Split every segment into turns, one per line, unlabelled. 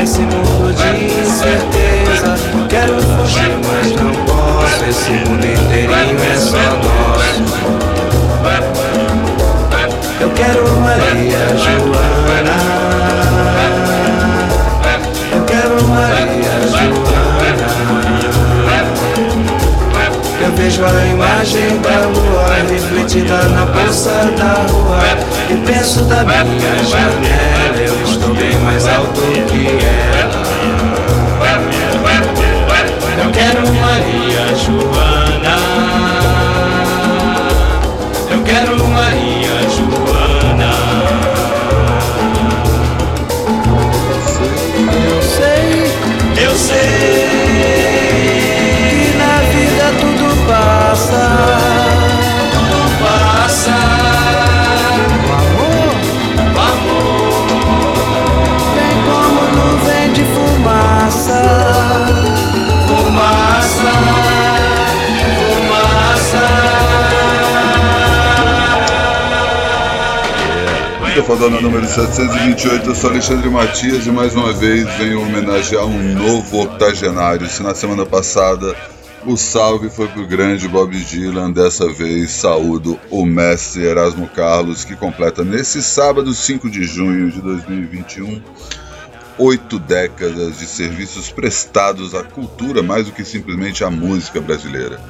nesse mundo de incerteza. Quero fugir, mas não posso. Esse mundo inteirinho imagem da lua refletida na poça da rua. E penso da minha janela, eu estou bem mais alto que ela. Eu quero Maria Joana
Fodona número 728, eu sou Alexandre Matias e mais uma vez venho homenagear um novo octogenário. Se na semana passada o salve foi pro grande Bob Dylan, dessa vez saúdo o mestre Erasmo Carlos, que completa nesse sábado 5 de junho de 2021 oito décadas de serviços prestados à cultura mais do que simplesmente à música brasileira.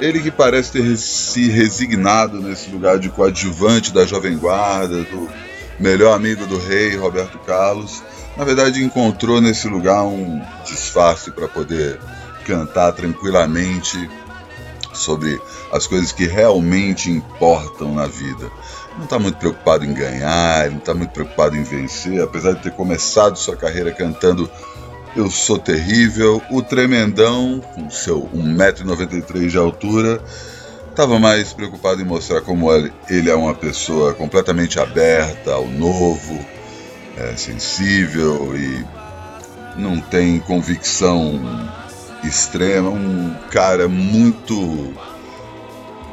Ele que parece ter se resignado nesse lugar de coadjuvante da Jovem Guarda, do melhor amigo do rei, Roberto Carlos, na verdade encontrou nesse lugar um disfarce para poder cantar tranquilamente sobre as coisas que realmente importam na vida. Não está muito preocupado em ganhar, não está muito preocupado em vencer, apesar de ter começado sua carreira cantando Eu Sou Terrível, o Tremendão, com seu 1,93m de altura, estava mais preocupado em mostrar como ele é uma pessoa completamente aberta ao novo, é, sensível e não tem convicção extrema, um cara muito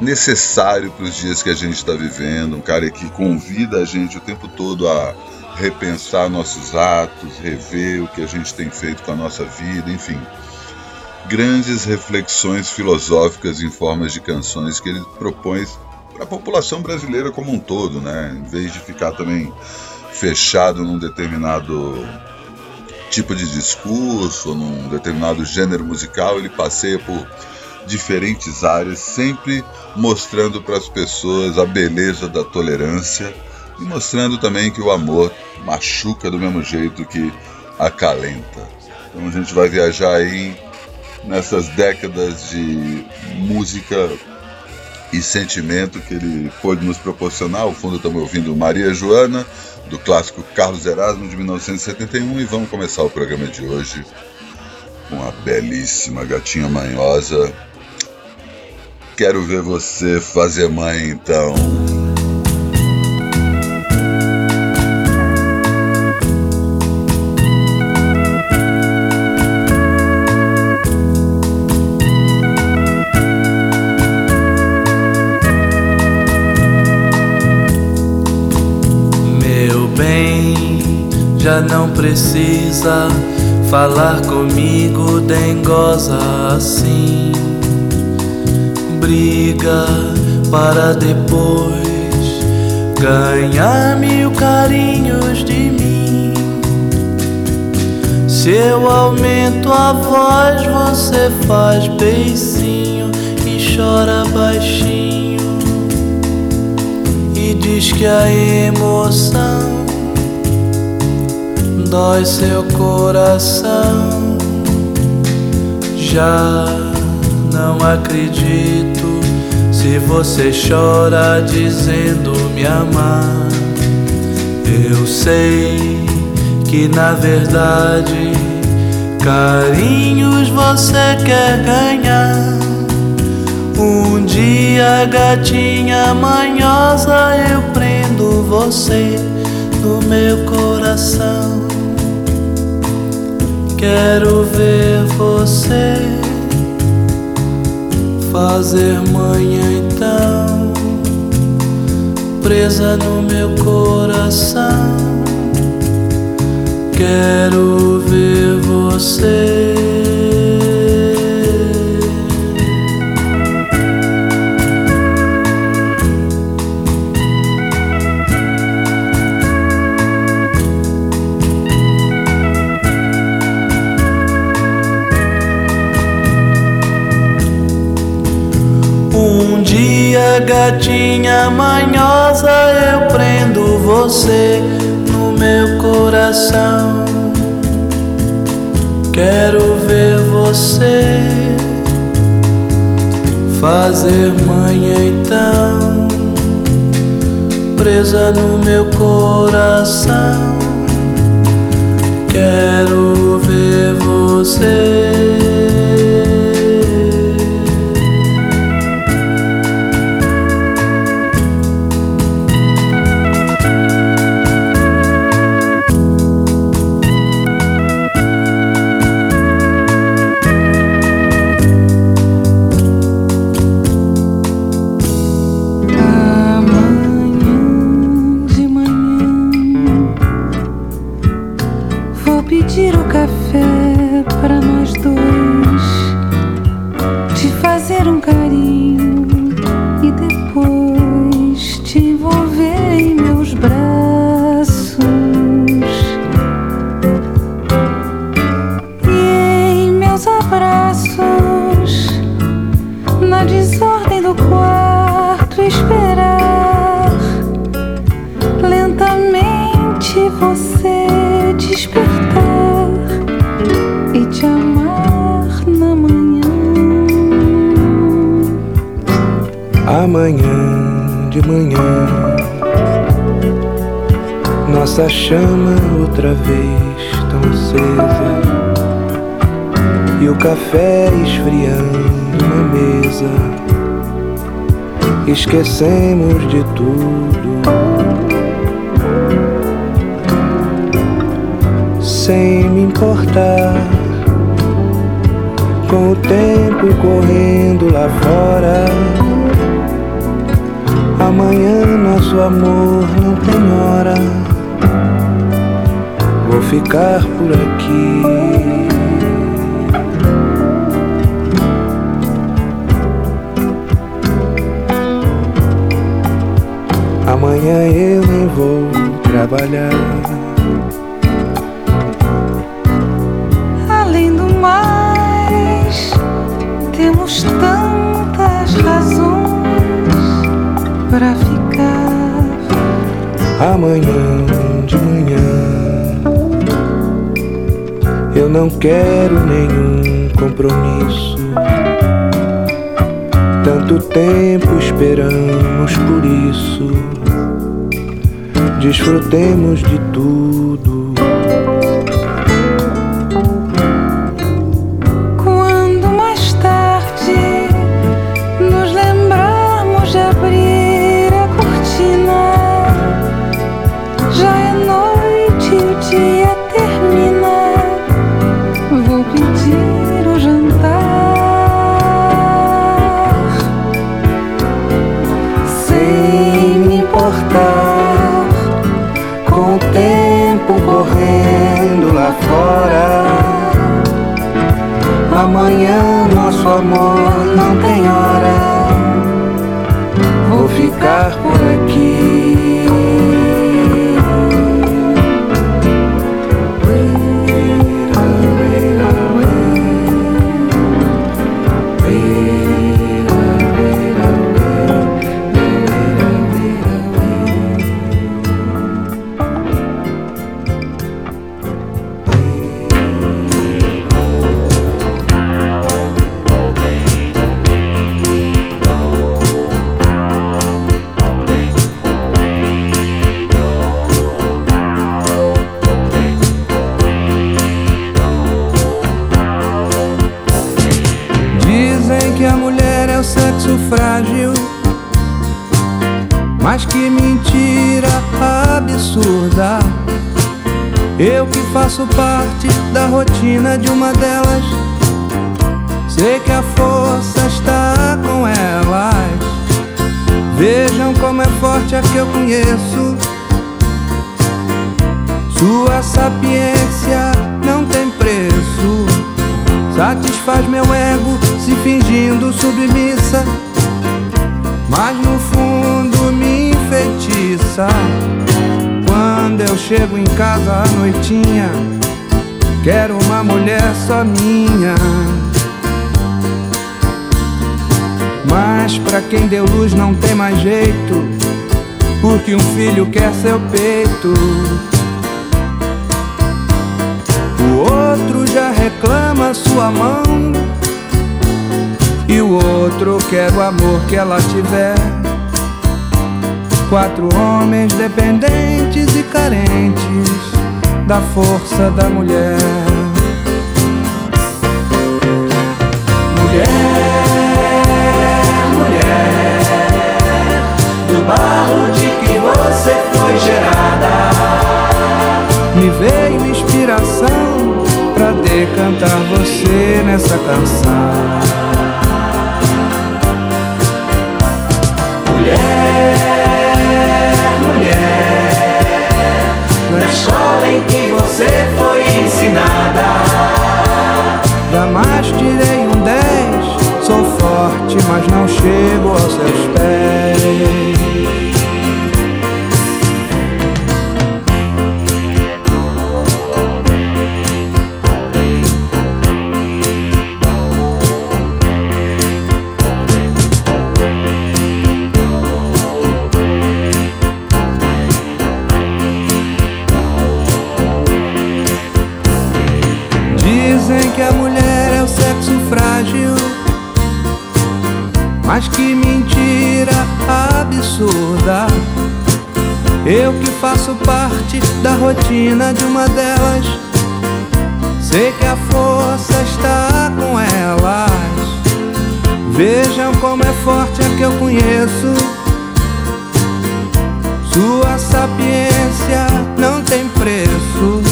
necessário para os dias que a gente está vivendo, um cara que convida a gente o tempo todo a repensar nossos atos, rever o que a gente tem feito com a nossa vida, enfim. Grandes reflexões filosóficas em formas de canções que ele propõe para a população brasileira como um todo, né? Em vez de ficar também fechado num determinado tipo de discurso, num determinado gênero musical, ele passeia por diferentes áreas, sempre mostrando para as pessoas a beleza da tolerância e mostrando também que o amor machuca do mesmo jeito que acalenta. Então a gente vai viajar aí nessas décadas de música e sentimento que ele pôde nos proporcionar. Ao fundo estamos ouvindo Maria Joana, do clássico Carlos Erasmo de 1971 e vamos começar o programa de hoje com a belíssima gatinha manhosa. Quero ver você fazer mãe então.
Precisa falar comigo dengosa assim. Briga para depois ganhar mil carinhos de mim. Se eu aumento a voz, você faz beicinho e chora baixinho e diz que a emoção dói seu coração. Já não acredito se você chora dizendo me amar. Eu sei que na verdade carinhos você quer ganhar. Um dia, gatinha manhosa, eu prendo você no meu coração. Quero ver você fazer manhã então, presa no meu coração. Quero ver você. Gatinha manhosa, eu prendo você no meu coração. Quero ver você fazer manhã então, presa no meu coração. Quero ver você. Essa chama outra vez tão acesa e o café esfriando na mesa. Esquecemos de tudo sem me importar com o tempo correndo lá fora. Amanhã nosso amor não tem hora vou ficar por aqui. Amanhã eu nem vou trabalhar.
Além do mais, temos tantas razões para ficar.
Amanhã eu não quero nenhum compromisso. Tanto tempo esperamos por isso. Desfrutemos de tudo força da mulher. Mulher.
barro de que você foi gerada.
Me veio inspiração pra decantar você nessa canção. Mas não chego aos seus pés. Faço parte da rotina de uma delas. Sei que a força está com elas. Vejam como é forte a que eu conheço. Sua sapiência não tem preço.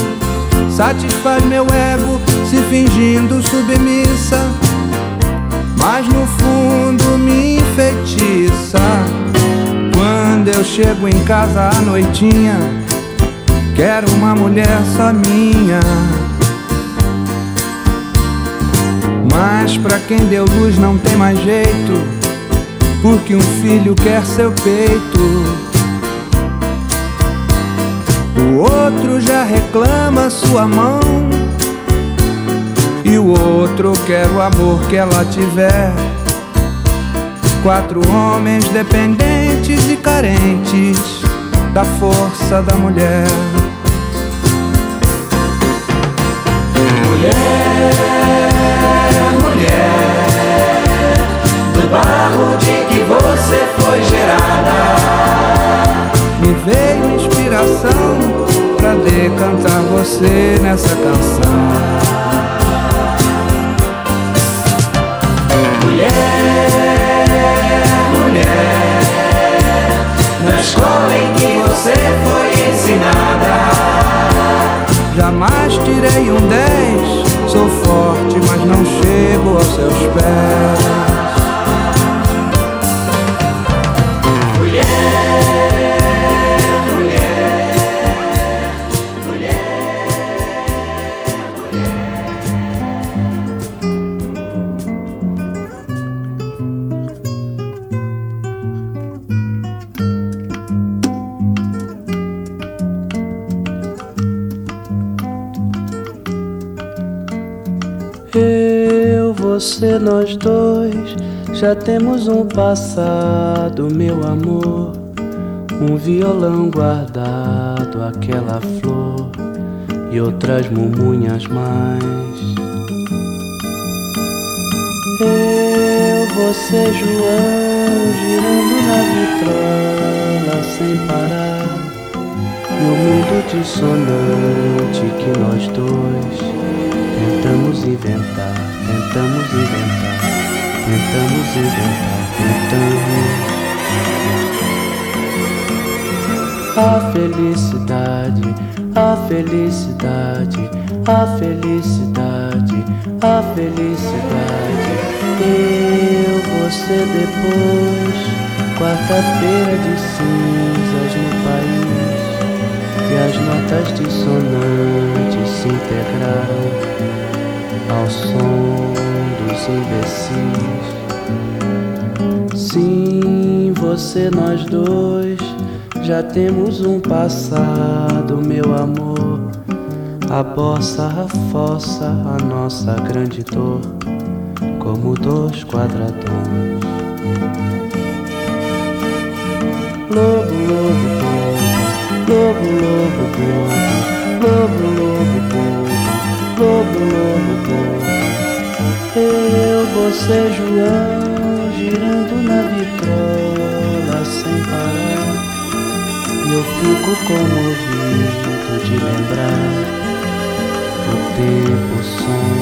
Satisfaz meu ego se fingindo submissa mas no fundo me enfeitiça. Eu chego em casa à noitinha, quero uma mulher só minha. Mas pra quem deu luz não tem mais jeito, porque um filho quer seu peito. O outro já reclama sua mão e o outro quer o amor que ela tiver. Quatro homens dependentes e carentes da força da mulher.
Mulher, mulher, do barro de que você foi gerada.
Me veio inspiração pra decantar você nessa canção.
Mulher, na escola em que você foi ensinada.
Jamais tirei um 10, sou forte, mas não chego aos seus pés.
Nós dois, já temos um passado, meu amor. Um violão guardado, aquela flor e outras mumunhas mais. Eu, você, João, girando na vitrola sem parar. E o mundo dissonante que nós dois tentamos inventar. Tentamos inventar, tentamos inventar, tentamos. A felicidade, a felicidade, a felicidade, a felicidade.
Eu, você depois, quarta-feira de cinzas no país, e as notas dissonantes se integraram ao som Sim, você, nós dois, já temos um passado, meu amor. A bossa, a fossa, a nossa grande dor como dois quadradões. Lobo, lobo, bobo, lobo, lobo, bobo, lobo, lobo, bobo, lobo, lobo. Você, João, girando na vitrola sem parar. E eu fico comovido de lembrar o tempo som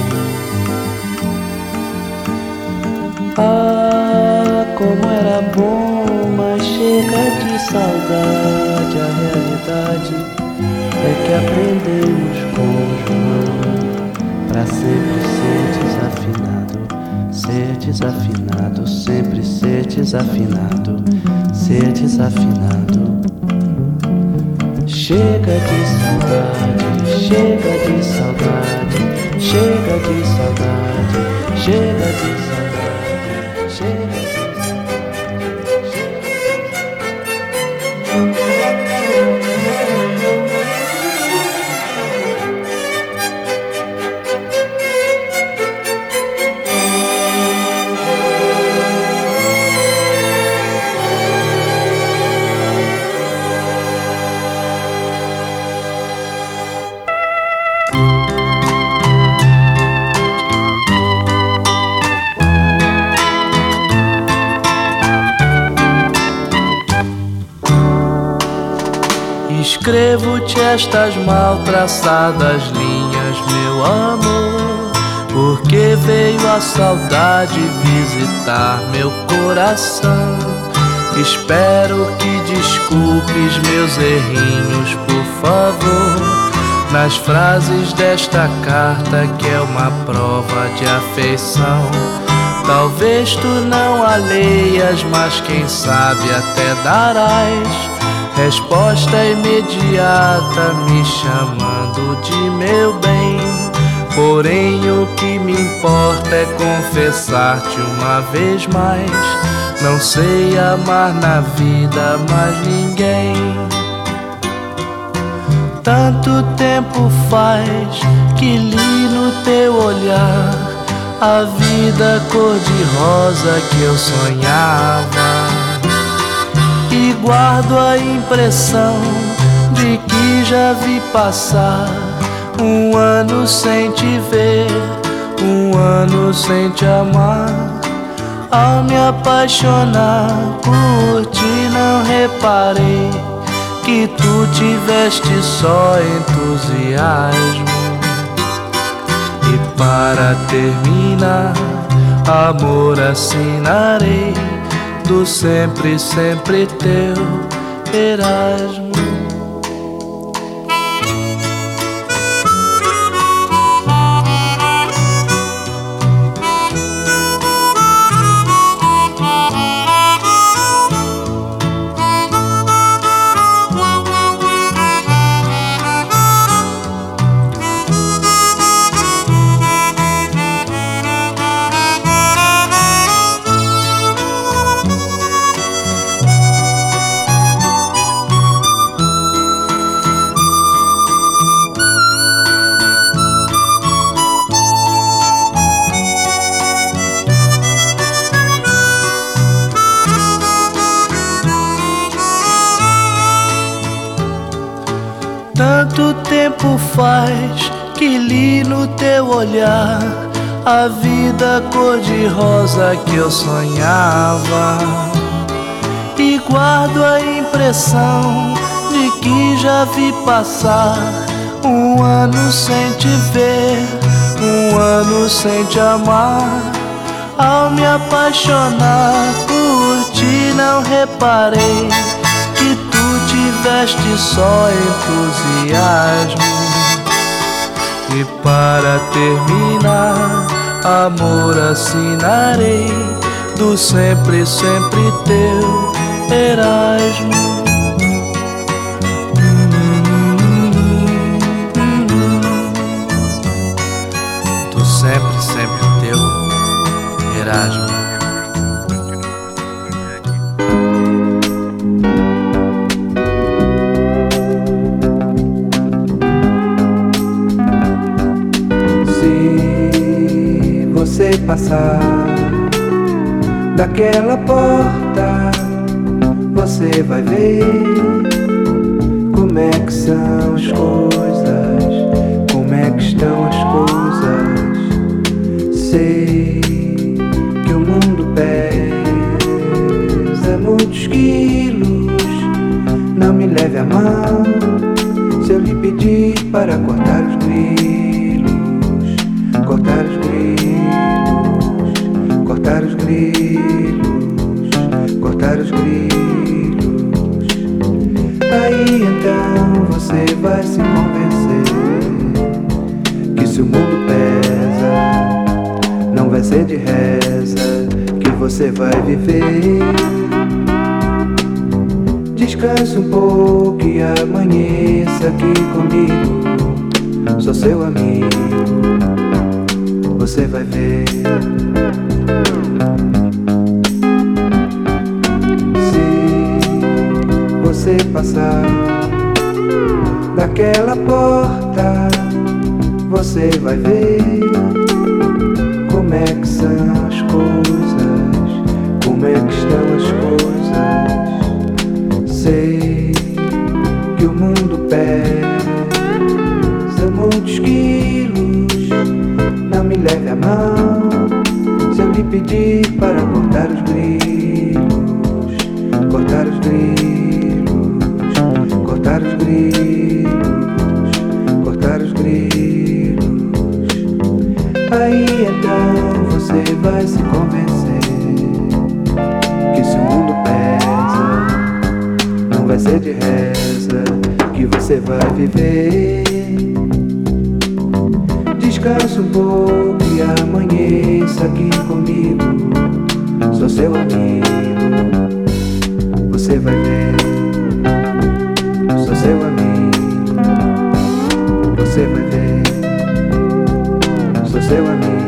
ah, como era bom, mas chega de saudade. A realidade é que aprendemos com João pra sempre ser desafinado, sempre ser desafinado, ser desafinado. Chega de saudade, chega de saudade, chega de saudade, chega de saudade.
Estas mal traçadas linhas, meu amor, porque veio a saudade visitar meu coração. Espero que desculpes meus errinhos, por favor. Nas frases desta carta, que é uma prova de afeição. Talvez tu não a leias, mas quem sabe até darás Resposta imediata me chamando de meu bem. Porém, o que me importa é confessar-te uma vez mais. Não sei amar na vida mais ninguém. Tanto tempo faz que li no teu olhar a vida cor-de-rosa que eu sonhava e guardo a impressão de que já vi passar um ano sem te ver, um ano sem te amar. Ao me apaixonar por ti, não reparei que tu tiveste só entusiasmo. E para terminar, amor assinarei do sempre, sempre teu Erasmo. Faz que li no teu olhar a vida cor-de-rosa que eu sonhava. E guardo a impressão de que já vi passar um ano sem te ver, um ano sem te amar. Ao me apaixonar por ti, não reparei tiveste só entusiasmo. E para terminar,
amor assinarei do sempre, sempre teu Erasmo. Do sempre, sempre teu Erasmo.
Daquela porta, você vai ver como é que são as coisas, como é que estão as coisas. Sei que o mundo pesa muitos quilos, não me leve a mão se eu lhe pedir para cortar os você vai se convencer que se o mundo pesa, não vai ser de reza que você vai viver. Descanse um pouco e amanheça aqui comigo. Sou seu amigo, você vai ver. Se você passar daquela porta, você vai ver como é que são as coisas, como é que estão as coisas. Sei que o mundo pesa muitos quilos. Não me leve a mão se eu lhe pedir para cortar os grilos, cortar os grilos, cortar os grilos, cortar os grilos. Aí então você vai se convencer que se o mundo pesa, não vai ser de reza que você vai viver. Descansa um pouco e amanheça aqui comigo. Sou seu amigo, você vai ver. Seu amigo, você vai ver. Sou seu amigo,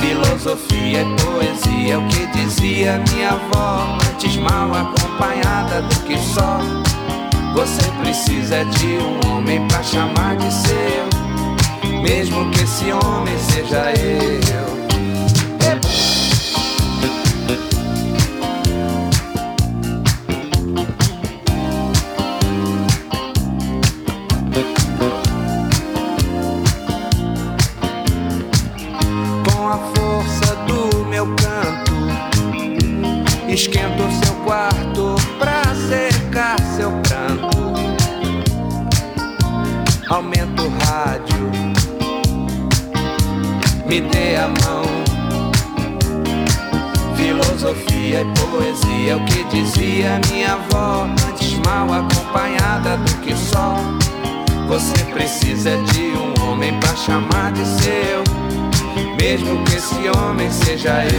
Filosofia é
poesia é o que dizia minha avó, antes mal acompanhada do que só. Você precisa de um homem para chamar de seu, mesmo que esse homem seja eu. É... deixa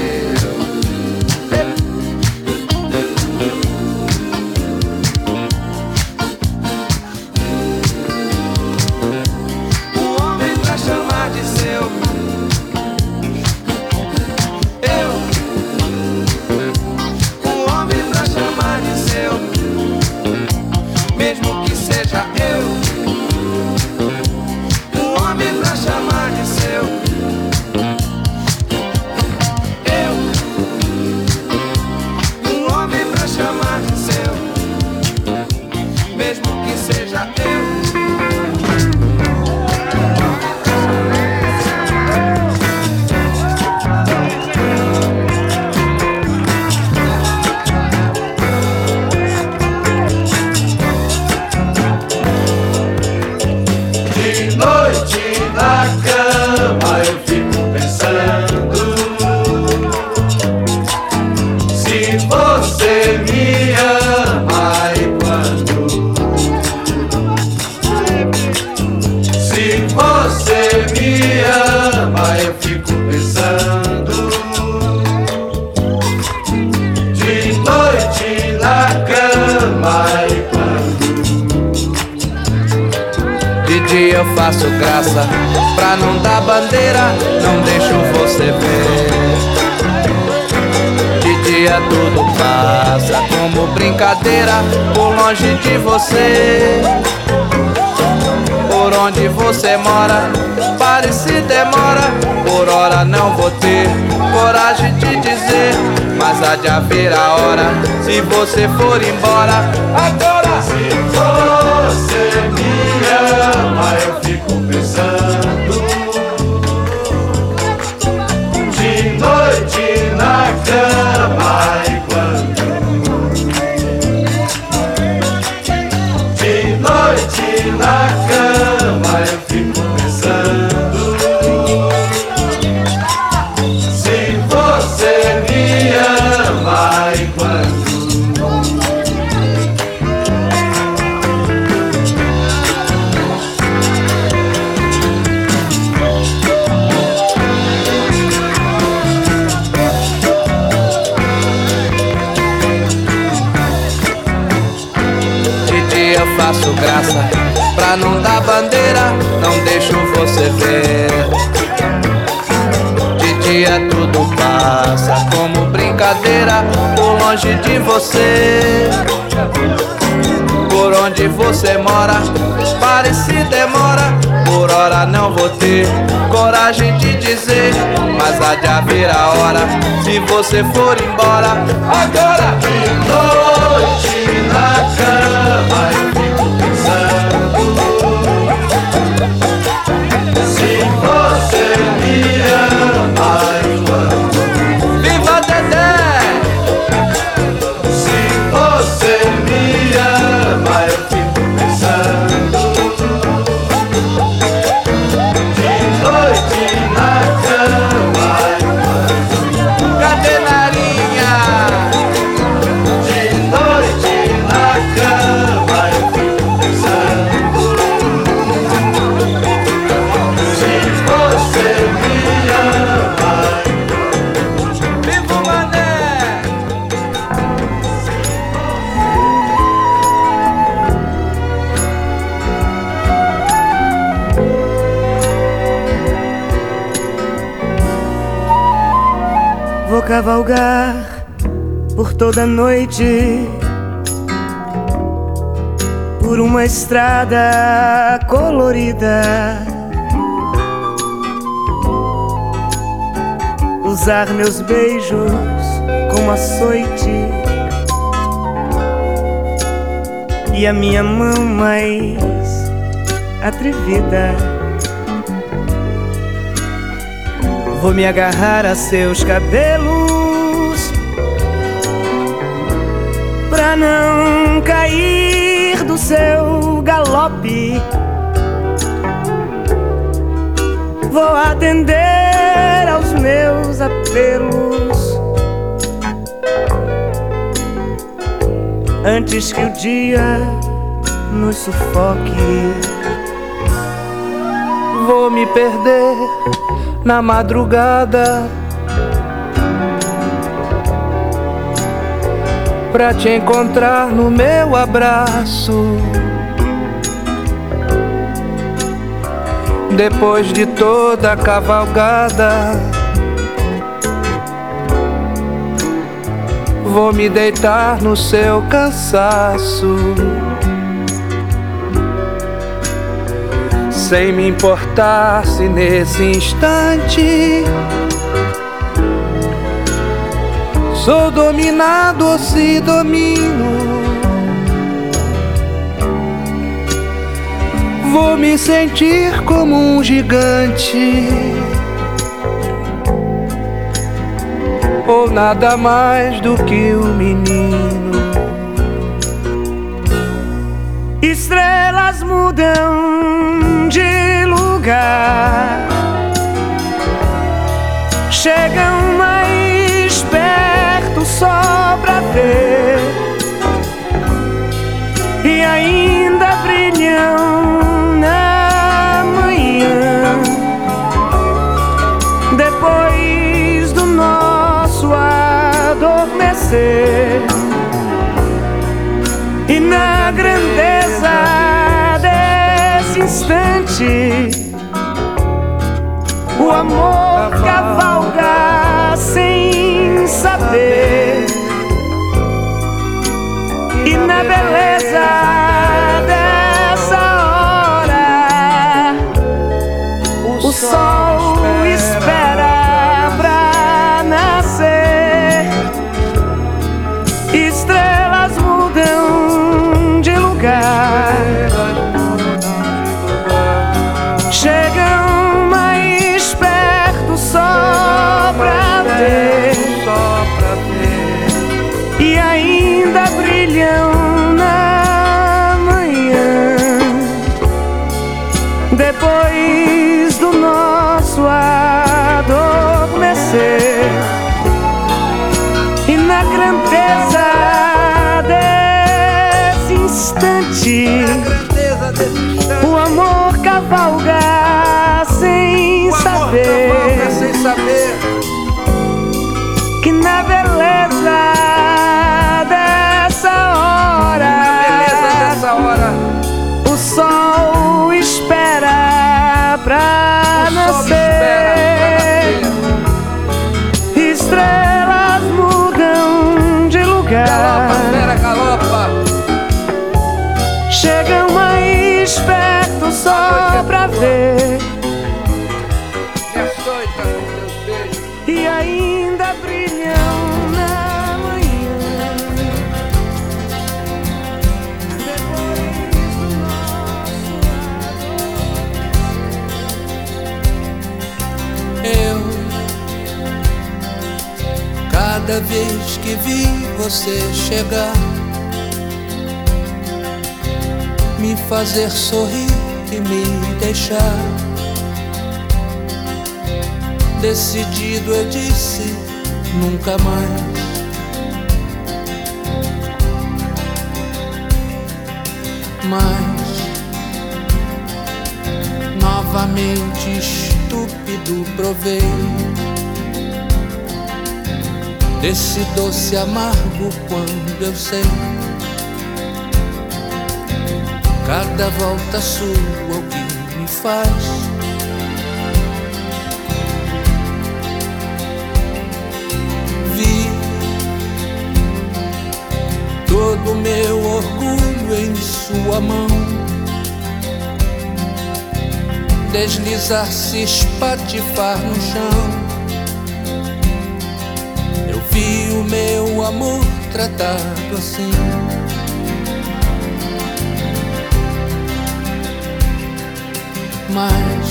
vou ter coragem de dizer. Mas há de haver a hora se você for embora. Agora!
Se
for dia tudo passa como brincadeira por longe de você. Por onde você mora, pare se demora. Por hora não vou ter coragem de dizer, mas há de haver a hora se você for embora. Agora
de noite na cama.
cavalgar por toda noite por uma estrada colorida. Usar meus beijos como açoite e a minha mão mais atrevida. Vou me agarrar a seus cabelos pra não cair do seu galope. Vou atender aos meus apelos antes que o dia nos sufoque.
Vou me perder na madrugada pra te encontrar no meu abraço. Depois de toda a cavalgada, vou me deitar no seu cansaço. Sem me importar se nesse instante sou dominado ou se domino. Vou me sentir como um gigante. Ou nada mais do que um menino.
Estrelas mudam de lugar, chegam e ainda brilham na manhã. Depois do nosso adormecer. E na grandeza desse instante, o amor que na
vez que vi você chegar, me fazer sorrir e me deixar. Decidido eu disse nunca mais. Mas novamente estúpido provei desse doce amargo quando eu sei. Cada volta sua o que me faz. Vi todo meu orgulho em sua mão. Deslizar, se espatifar no chão.
Amor tratado assim. Mas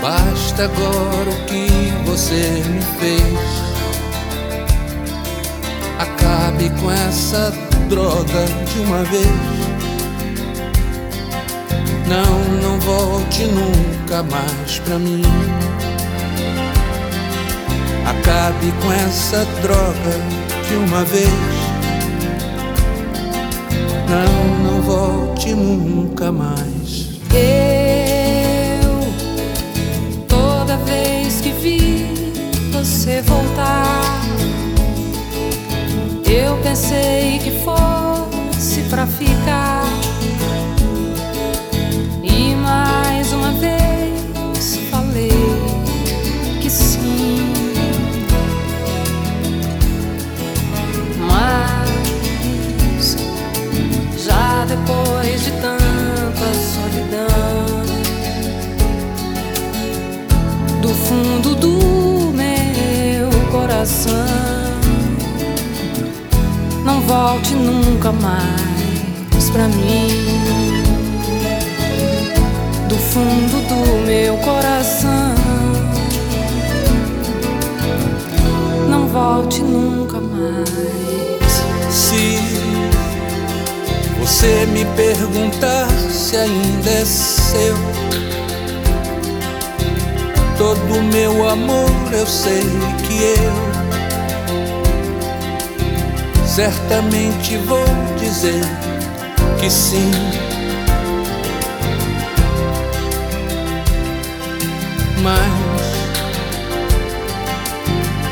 basta agora o que você me fez. Acabe com essa droga de uma vez. Não, não volte nunca mais pra mim. Acabe com essa droga de uma vez. Não, não volte nunca mais.
Eu, toda vez que vi você voltar, eu pensei que fosse pra ficar. Coração, não volte nunca mais pra mim. Do fundo do meu coração, não volte nunca mais.
Se você me perguntar se ainda é seu, todo meu amor eu sei que eu certamente vou dizer que sim. Mas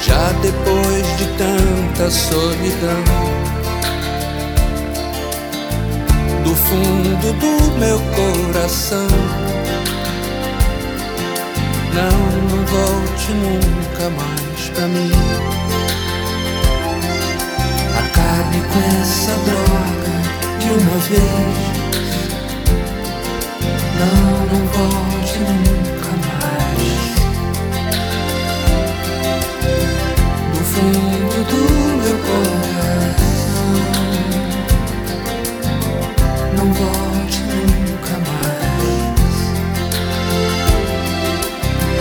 já depois de tanta solidão, do fundo do meu coração, não, não volte nunca mais pra mim. Essa droga de uma vez. Não, não volte nunca mais. Do fundo do meu coração, não volte nunca mais.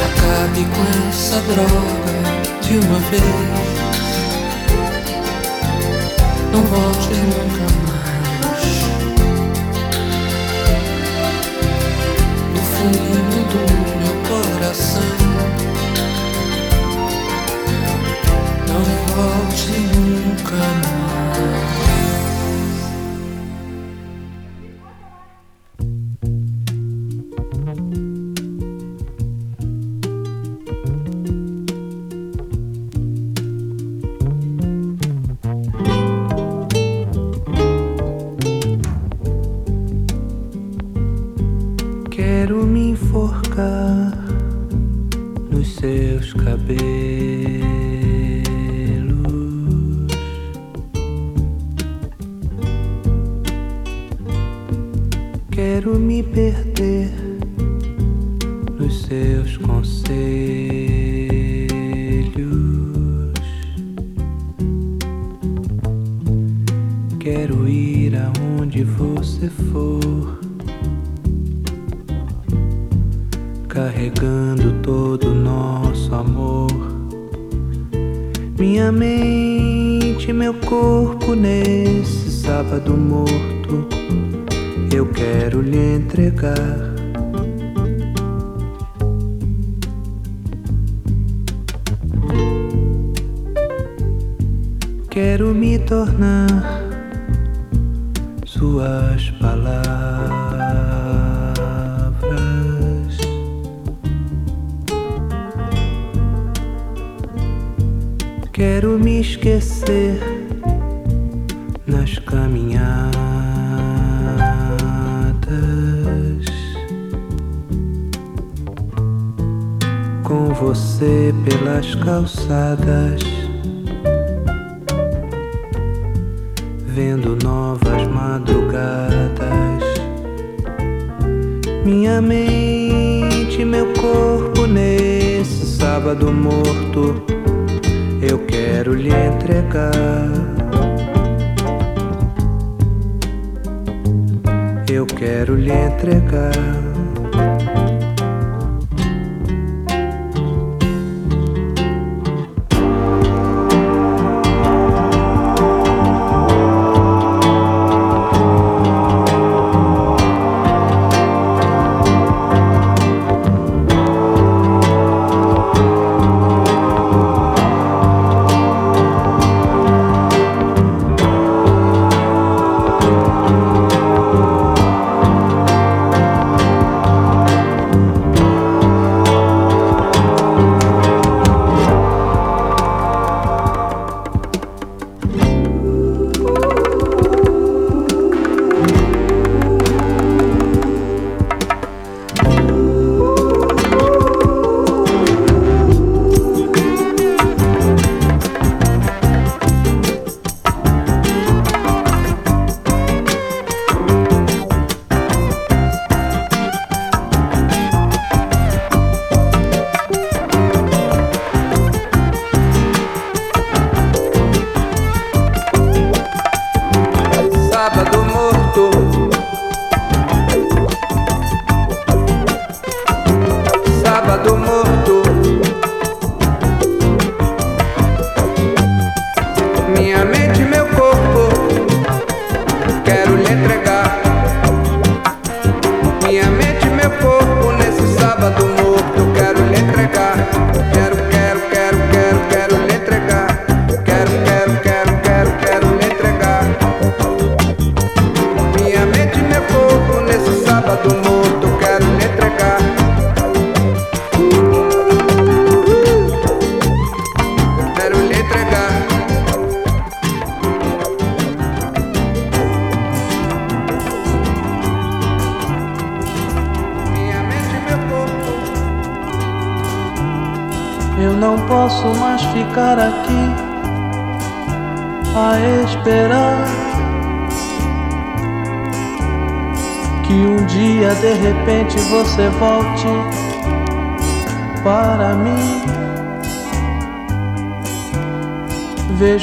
Acabe com essa droga de uma vez. Não volte nunca mais. Do fundo do meu coração. Não volte nunca mais.
Me perder nos seus conselhos. Quero ir aonde você for. carregando todo o nosso amor. Minha mente, meu corpo nesse sábado morto, eu quero lhe entregar. Quero me tornar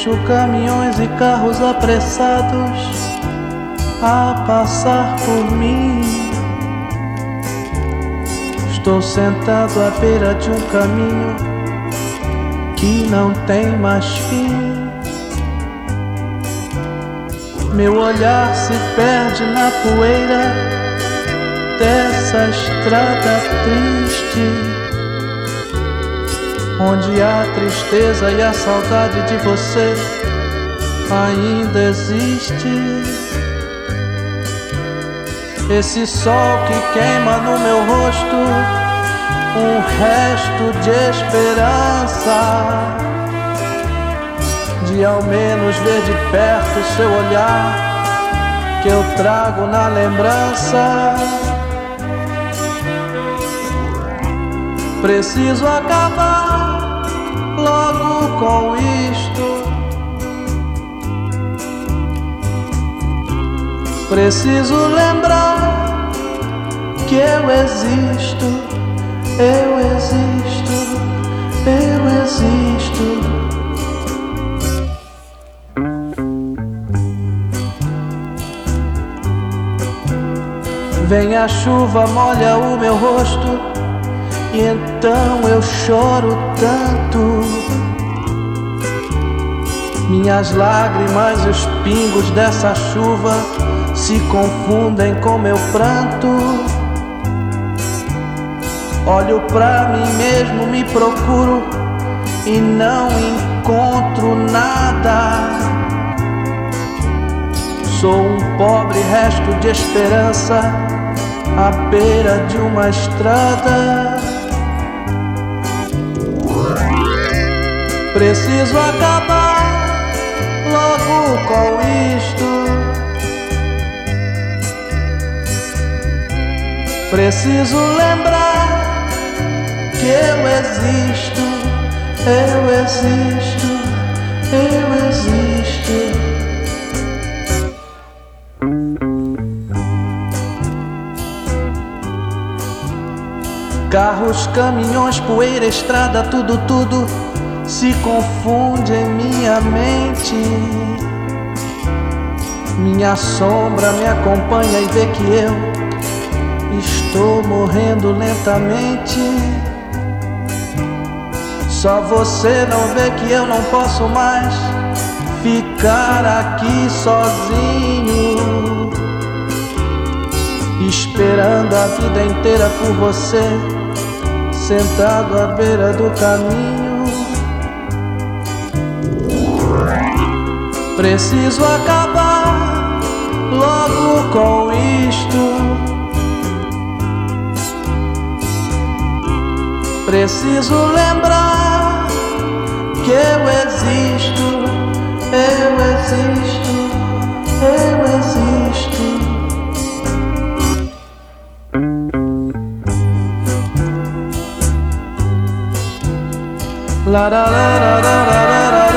Vejo caminhões e carros apressados a passar por mim. Estou sentado à beira de um caminho que não tem mais fim. Meu olhar se perde na poeira dessa estrada triste, onde a tristeza e a saudade de você ainda existe. Esse sol que queima no meu rosto, um resto de esperança, de ao menos ver de perto seu olhar que eu trago na lembrança. Preciso acabar logo com isto. Preciso lembrar que eu existo, eu existo, eu existo. Vem a chuva, molha o meu rosto e então eu choro tanto. Minhas lágrimas e os pingos dessa chuva se confundem com meu pranto. Olho pra mim mesmo, me procuro e não encontro nada. Sou um pobre resto de esperança à beira de uma estrada. Preciso acabar logo com isto. Preciso lembrar que eu existo, eu existo, eu existo. Carros, caminhões, poeira, estrada, tudo, tudo se confunde em minha mente. Minha sombra me acompanha e vê que eu estou morrendo lentamente. Só você não vê que eu não posso mais ficar aqui sozinho, esperando a vida inteira por você, sentado à beira do caminho. Preciso acabar logo com isto. Preciso lembrar que eu existo, eu existo, eu existo. La la la la la la la.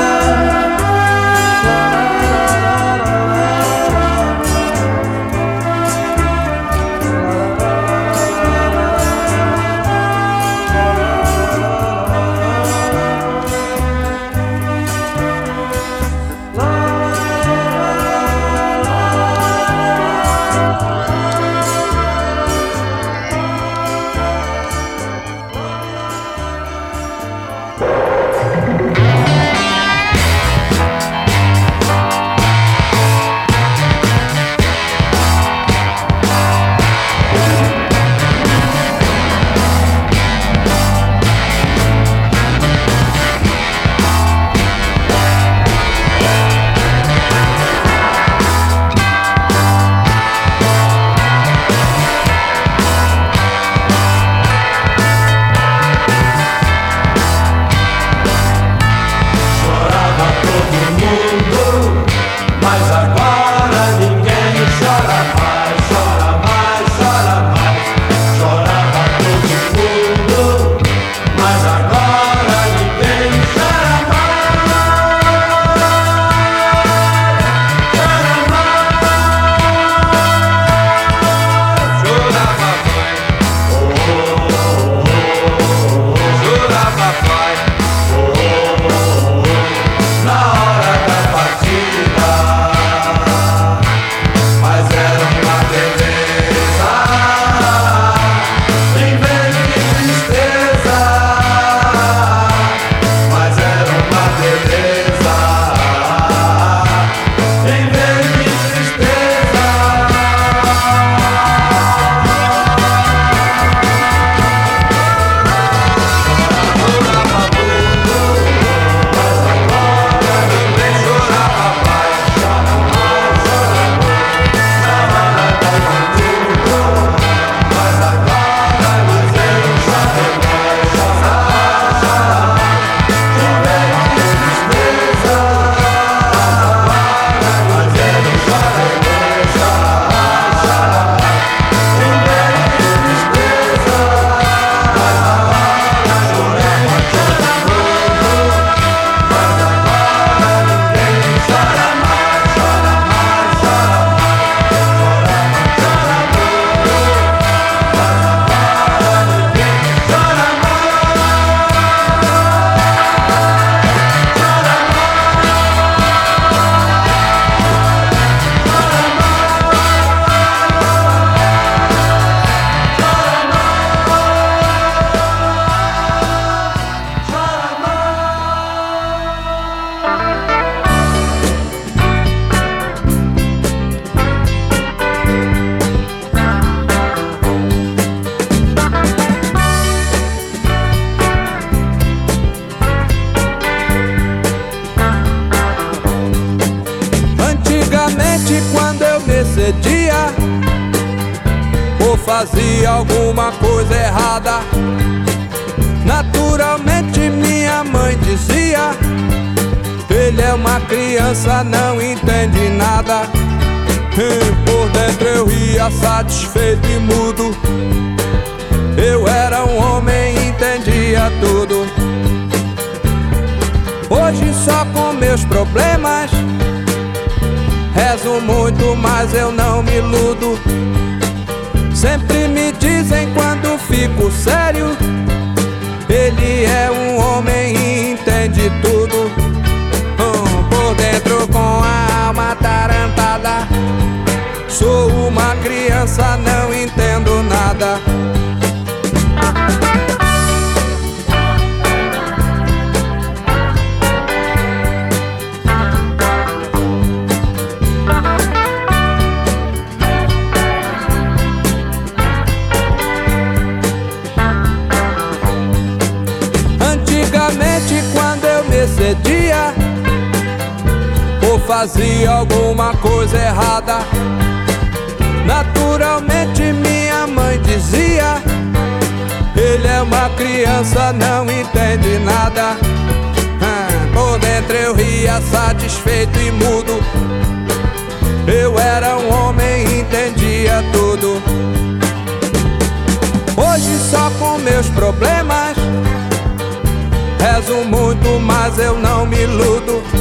uma criança, não entende nada. E por dentro eu ia satisfeito e mudo. Eu era um homem, entendia tudo. Hoje só com meus problemas. Rezo muito, mas eu não me iludo. Sempre me dizem quando fico sério. Ele é um homem e entende tudo dentro com a alma atarantada. Sou uma criança, não entendo nada. Fazia alguma coisa errada, naturalmente minha mãe dizia: Ele é uma criança, não entende nada. Ah, por dentro eu ria satisfeito e mudo. Eu era um homem, entendia tudo. Hoje só com meus problemas Rezo muito, mas eu não me iludo.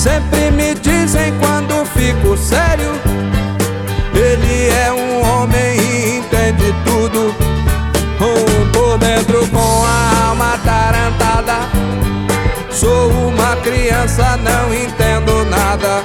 Sempre me dizem quando fico sério. Ele é um homem e entende tudo. Um por dentro com a alma tarantada. Sou uma criança, não entendo nada.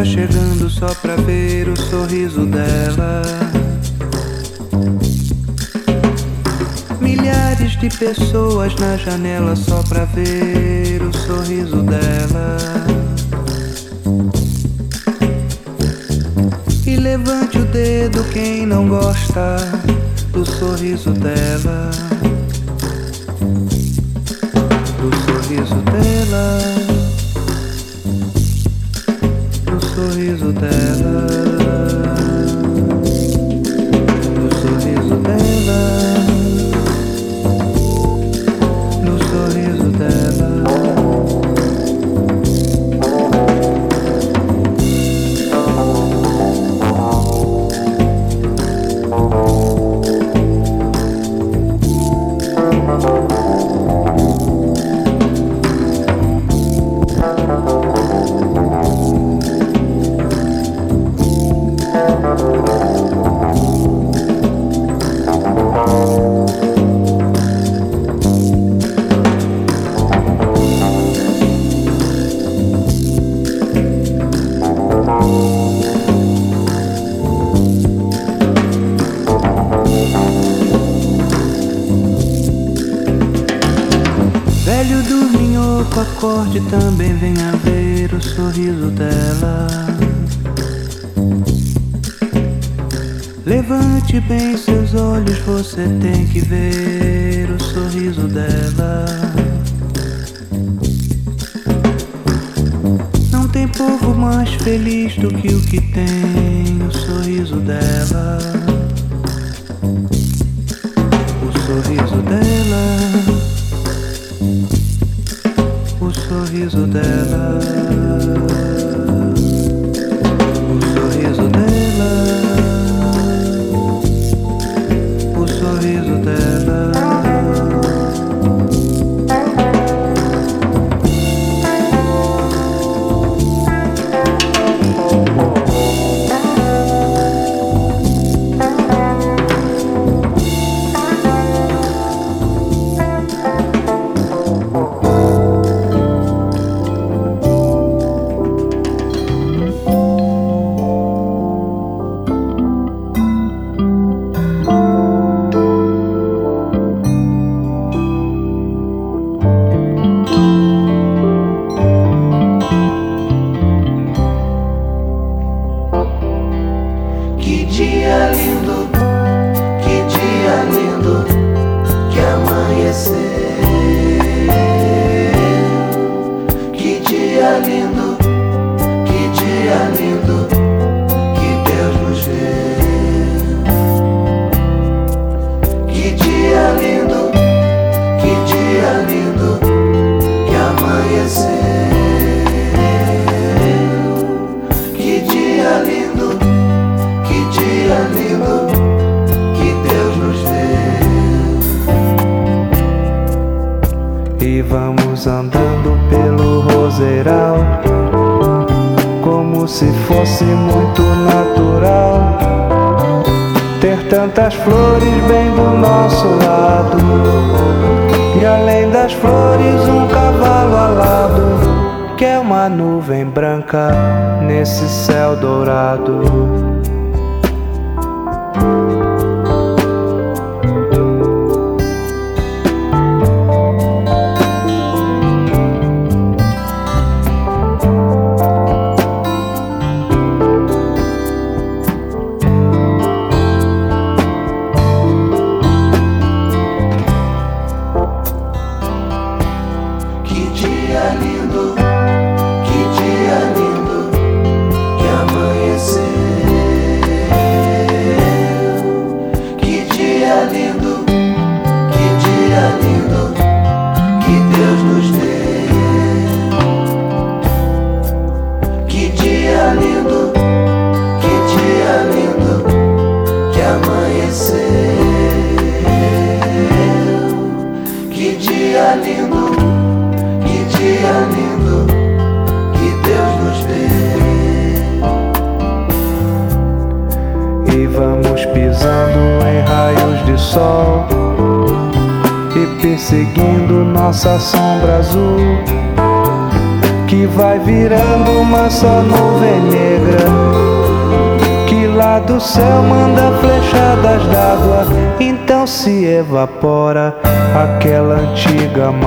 Está chegando só pra ver o sorriso dela. Milhares de pessoas na janela só pra ver o sorriso dela. E levante o dedo quem não gosta do sorriso dela. Do sorriso dela. Sorriso você tem que ver o sorriso dela. Não tem povo mais feliz do que o que tem o sorriso dela.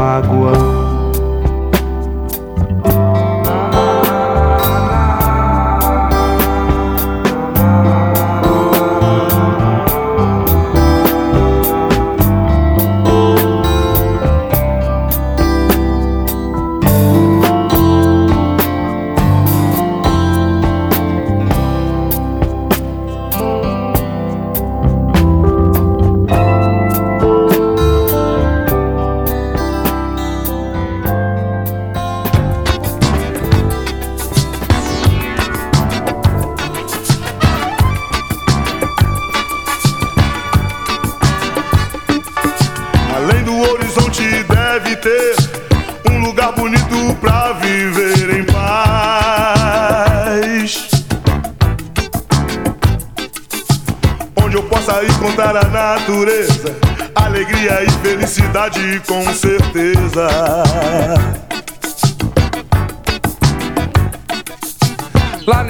Mágoa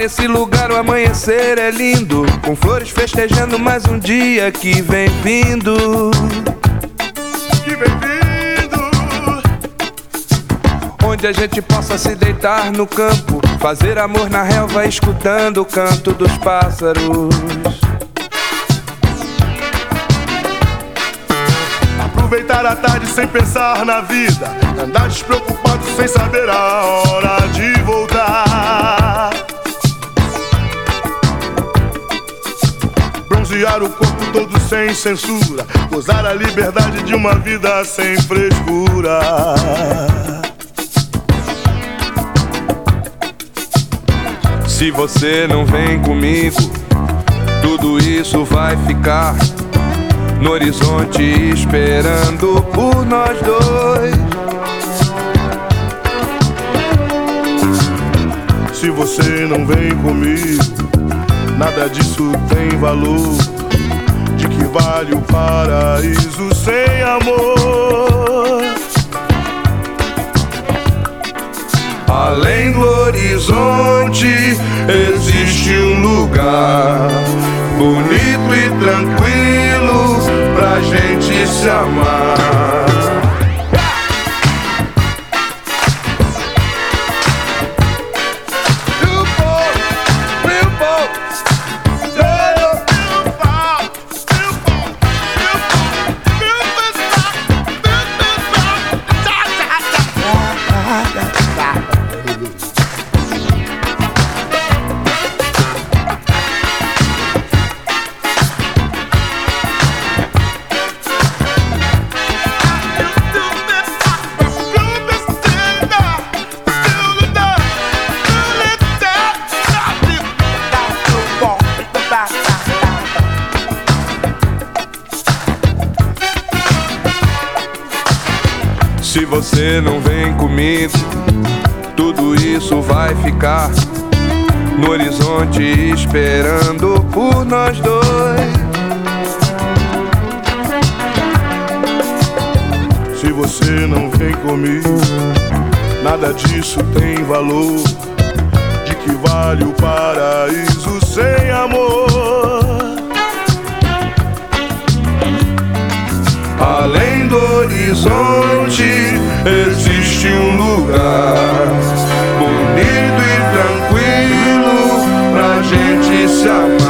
nesse lugar o amanhecer é lindo, com flores festejando mais um dia que vem vindo.
Que vem vindo,
Onde a gente possa se deitar no campo, fazer amor na relva, escutando o canto dos pássaros.
aproveitar a tarde sem pensar na vida, andar despreocupado sem saber a hora de voltar. Bronzear o corpo todo sem censura, gozar a liberdade de uma vida sem frescura.
Se você não vem comigo, tudo isso vai ficar no horizonte esperando por nós dois.
Se você não vem comigo, nada disso tem valor. De que vale o paraíso sem amor?
Além do horizonte existe um lugar bonito e tranquilo pra gente se amar. Tudo isso vai ficar no horizonte esperando por nós dois.
Se você não vem comigo, nada disso tem valor. De que vale o paraíso sem amor?
Além do horizonte existe um lugar bonito e tranquilo pra gente se amar.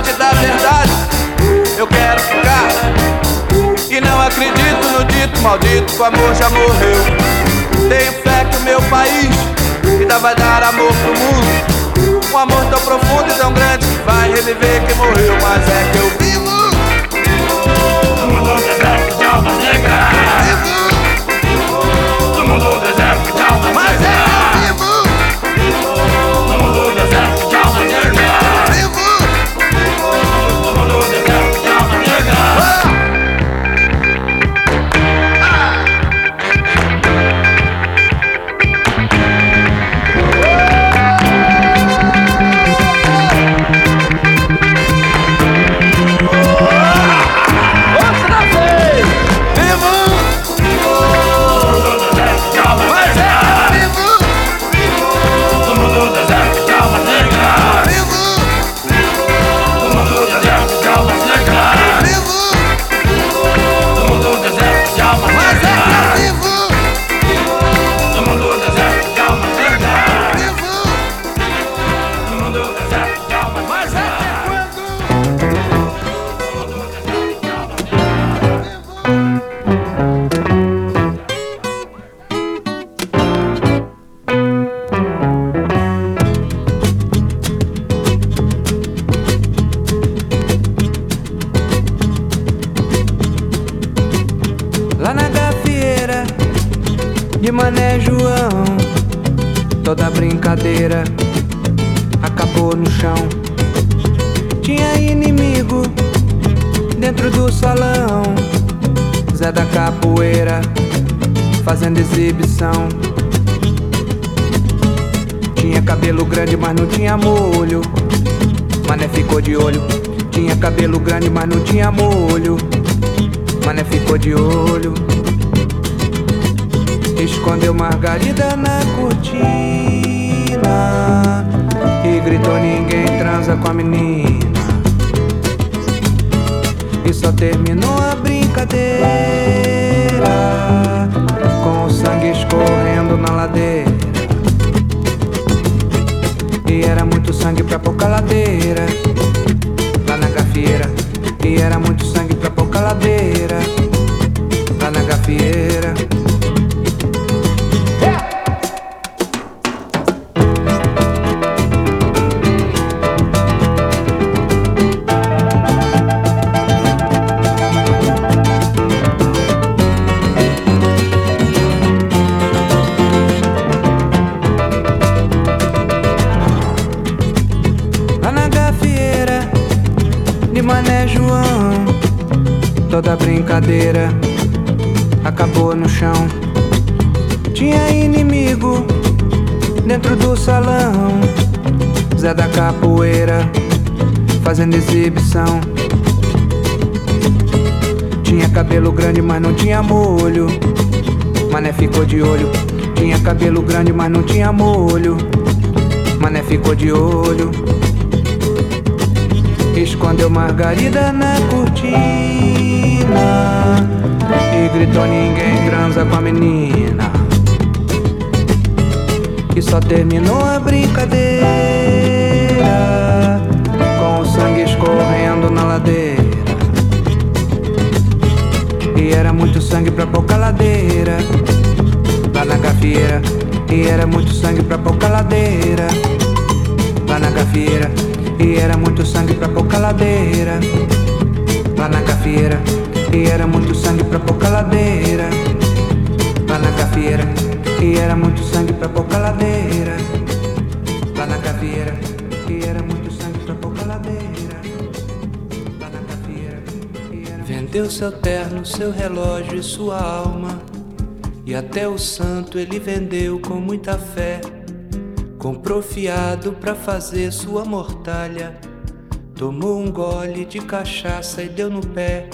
distante da verdade. Eu quero ficar. E não acredito no dito maldito, que o amor já morreu. Tenho fé que o meu país ainda vai dar amor pro mundo. Um amor tão profundo e tão grande que vai reviver quem morreu. Mas é que eu vivo. No mundo deserto de almas negras. Brincadeira acabou no chão. Tinha inimigo dentro do salão. Zé da capoeira fazendo exibição. Tinha cabelo grande, mas não tinha molho. Mané ficou de olho. Tinha cabelo grande, mas não tinha molho. Mané ficou de olho. Escondeu margarida na cortina E gritou ninguém transa com a menina E só terminou a brincadeira Com o sangue escorrendo na ladeira E era muito sangue pra pouca ladeira Lá na gafieira E era muito sangue pra pouca ladeira Lá na gafieira e era muito sangue pra pouca ladeira. Lá na cafieira. E era muito sangue pra pouca ladeira. Lá na cafieira. E era muito sangue pra pouca ladeira. Lá na cafieira. E era muito sangue pra pouca ladeira. Lá na cafieira. Vendeu seu terno, seu relógio e sua alma. E até o santo ele vendeu com muita fé. Comprou fiado pra fazer sua mortalha. Tomou um gole de cachaça e deu no pé.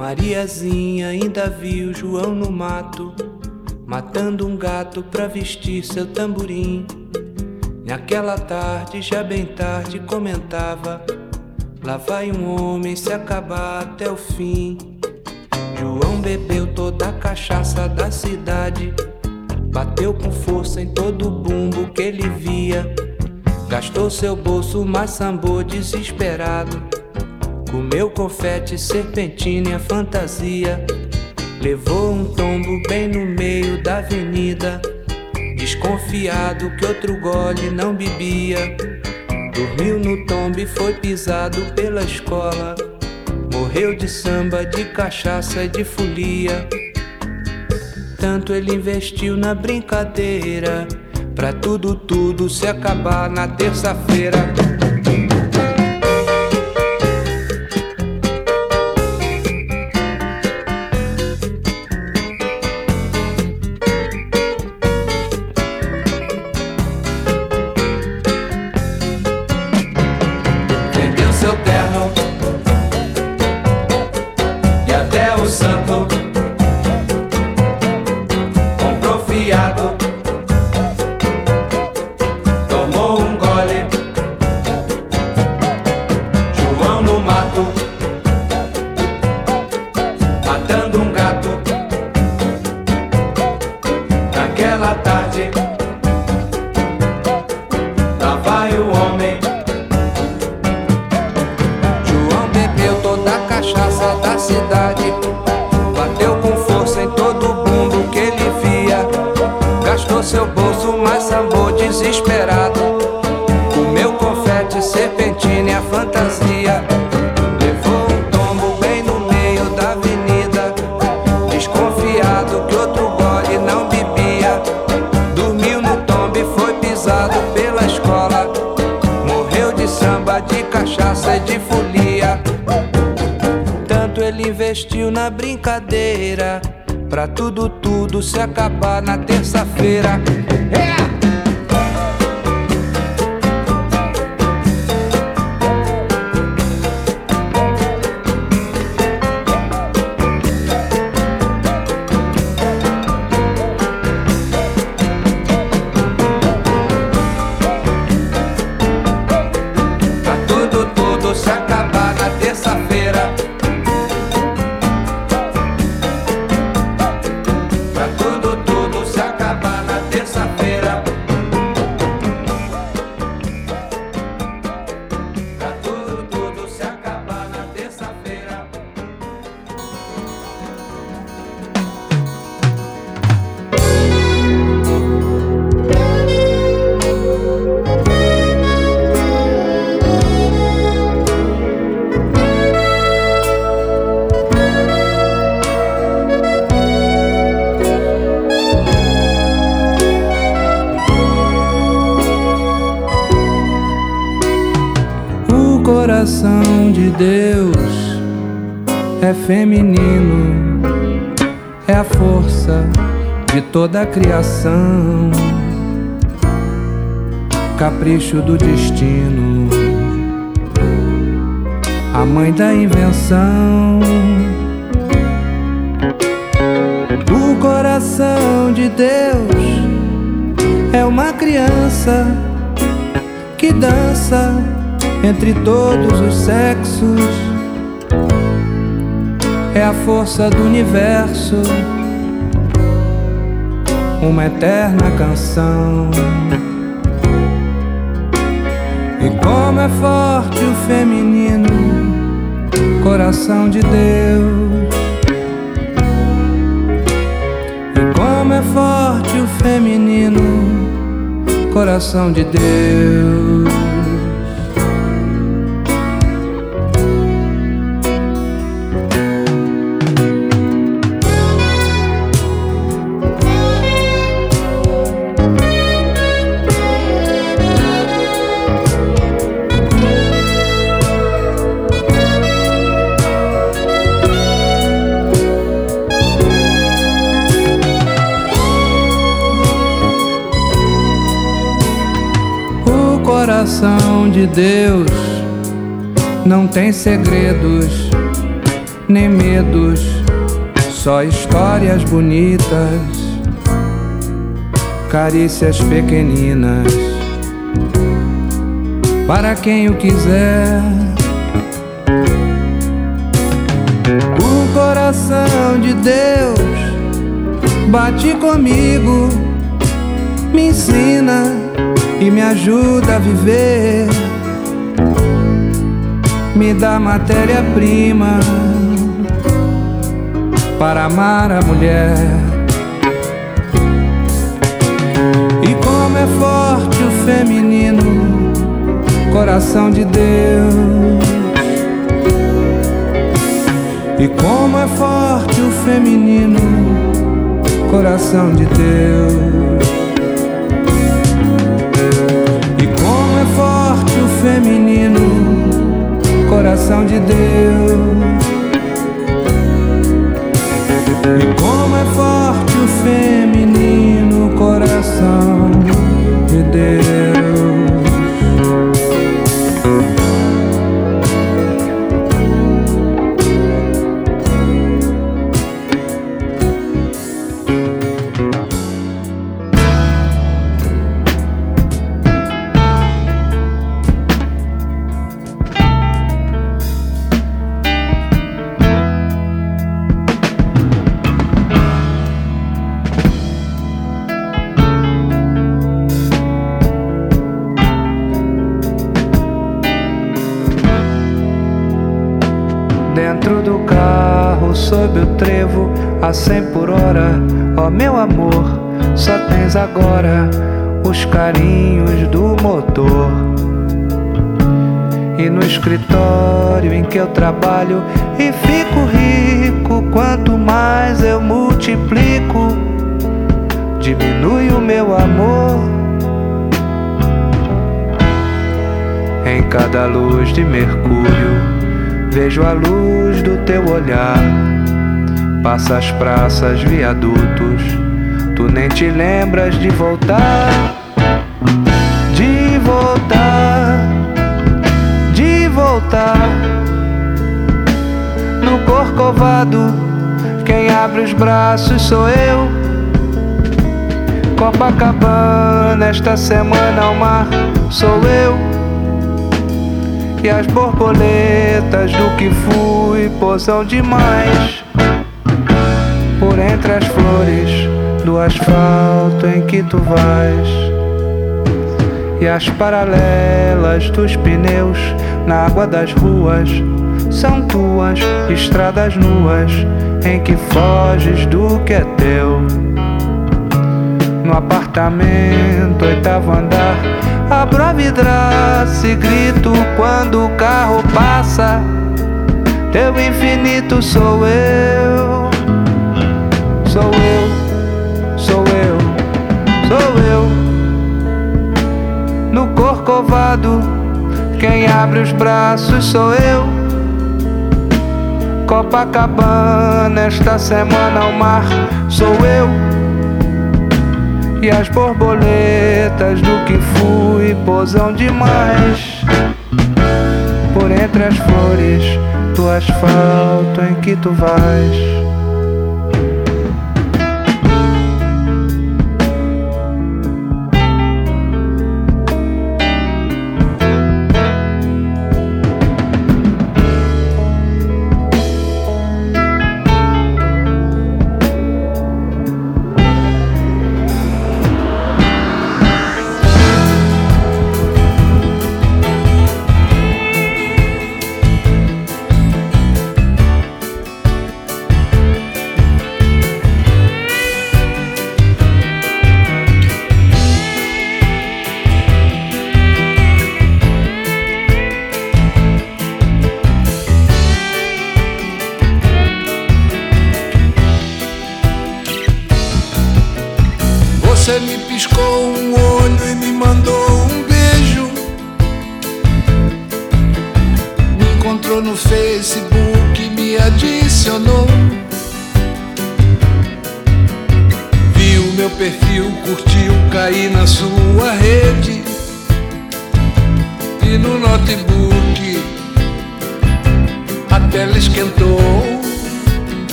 Mariazinha ainda viu João no mato, matando um gato pra vestir seu tamborim. Naquela tarde, já bem tarde, comentava: Lá vai um homem se acabar até o fim. João bebeu toda a cachaça da cidade. Bateu com força em todo o bumbo que ele via. Gastou seu bolso, mas sambou desesperado. Comeu confete, serpentina e a fantasia. Levou um tombo bem no meio da avenida. Desconfiado que outro gole não bebia. Dormiu no tombo e foi pisado pela escola. Morreu de samba, de cachaça e de folia. Tanto ele investiu na brincadeira. Pra tudo, tudo se acabar na terça-feira. Se acabar criação, capricho do destino, a mãe da invenção. O coração de Deus é uma criança que dança entre todos os sexos. É a força do universo, uma eterna canção. E como é forte o feminino, coração de Deus. E como é forte o feminino, coração de Deus. Coração de Deus não tem segredos nem medos, só histórias bonitas, carícias pequeninas. Para quem o quiser, o coração de Deus bate comigo, me ensina e me ajuda a viver. Me dá matéria-prima para amar a mulher. E como é forte o feminino, coração de Deus. E como é forte o feminino, coração de Deus. Feminino, coração de Deus. E como é forte o feminino, a cem por hora, ó meu amor, só tens agora os carinhos do motor. E no escritório em que eu trabalho e fico rico, quanto mais eu multiplico, diminui o meu amor. Em cada luz de Mercúrio, vejo a luz do teu olhar Passa as praças, viadutos, tu nem te lembras de voltar, de voltar, de voltar. No corcovado, quem abre os braços sou eu. Copacabana, esta semana ao mar, sou eu. E as borboletas do que fui posam demais por entre as flores do asfalto em que tu vais. E as paralelas dos pneus na água das ruas são tuas estradas nuas em que foges do que é teu. No apartamento, oitavo andar, abro a vidraça e grito quando o carro passa. Teu infinito sou eu sou eu, sou eu, sou eu. No corcovado, quem abre os braços sou eu. Copacabana, esta semana ao mar sou eu. E as borboletas do que fui posam demais. Por entre as flores do asfalto em que tu vais.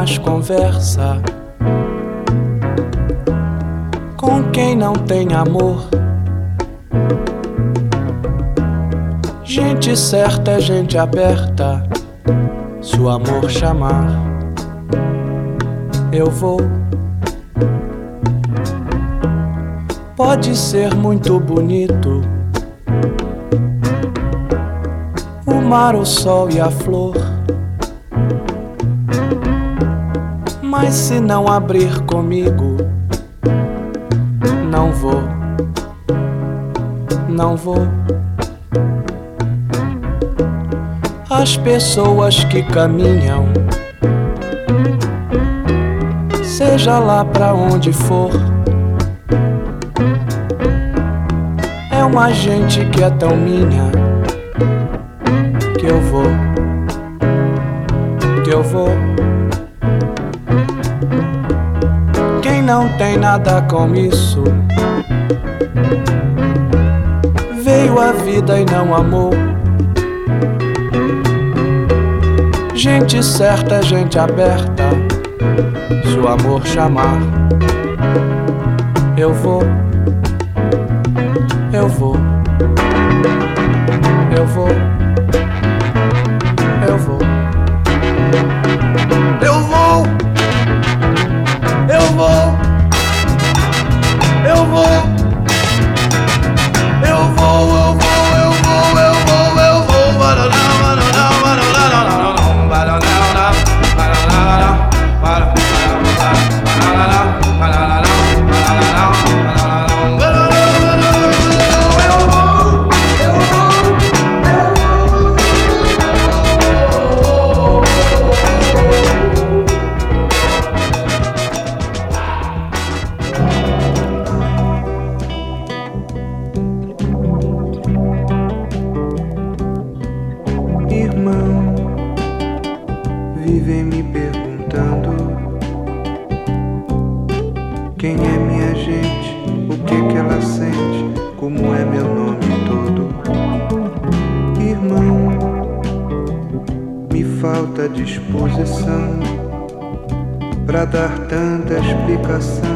Mais conversa com quem não tem amor. Gente certa é gente aberta. Se o amor chamar, eu vou. Pode ser muito bonito o mar, o sol e a flor. Mas se não abrir comigo, não vou, não vou. As pessoas que caminham, seja lá pra onde for, é uma gente que é tão minha que eu vou, que eu vou. Não tem nada com isso, veio a vida e não amou. Gente certa, gente aberta. Se o amor chamar, eu vou, eu vou, eu vou,
dar tanta explicação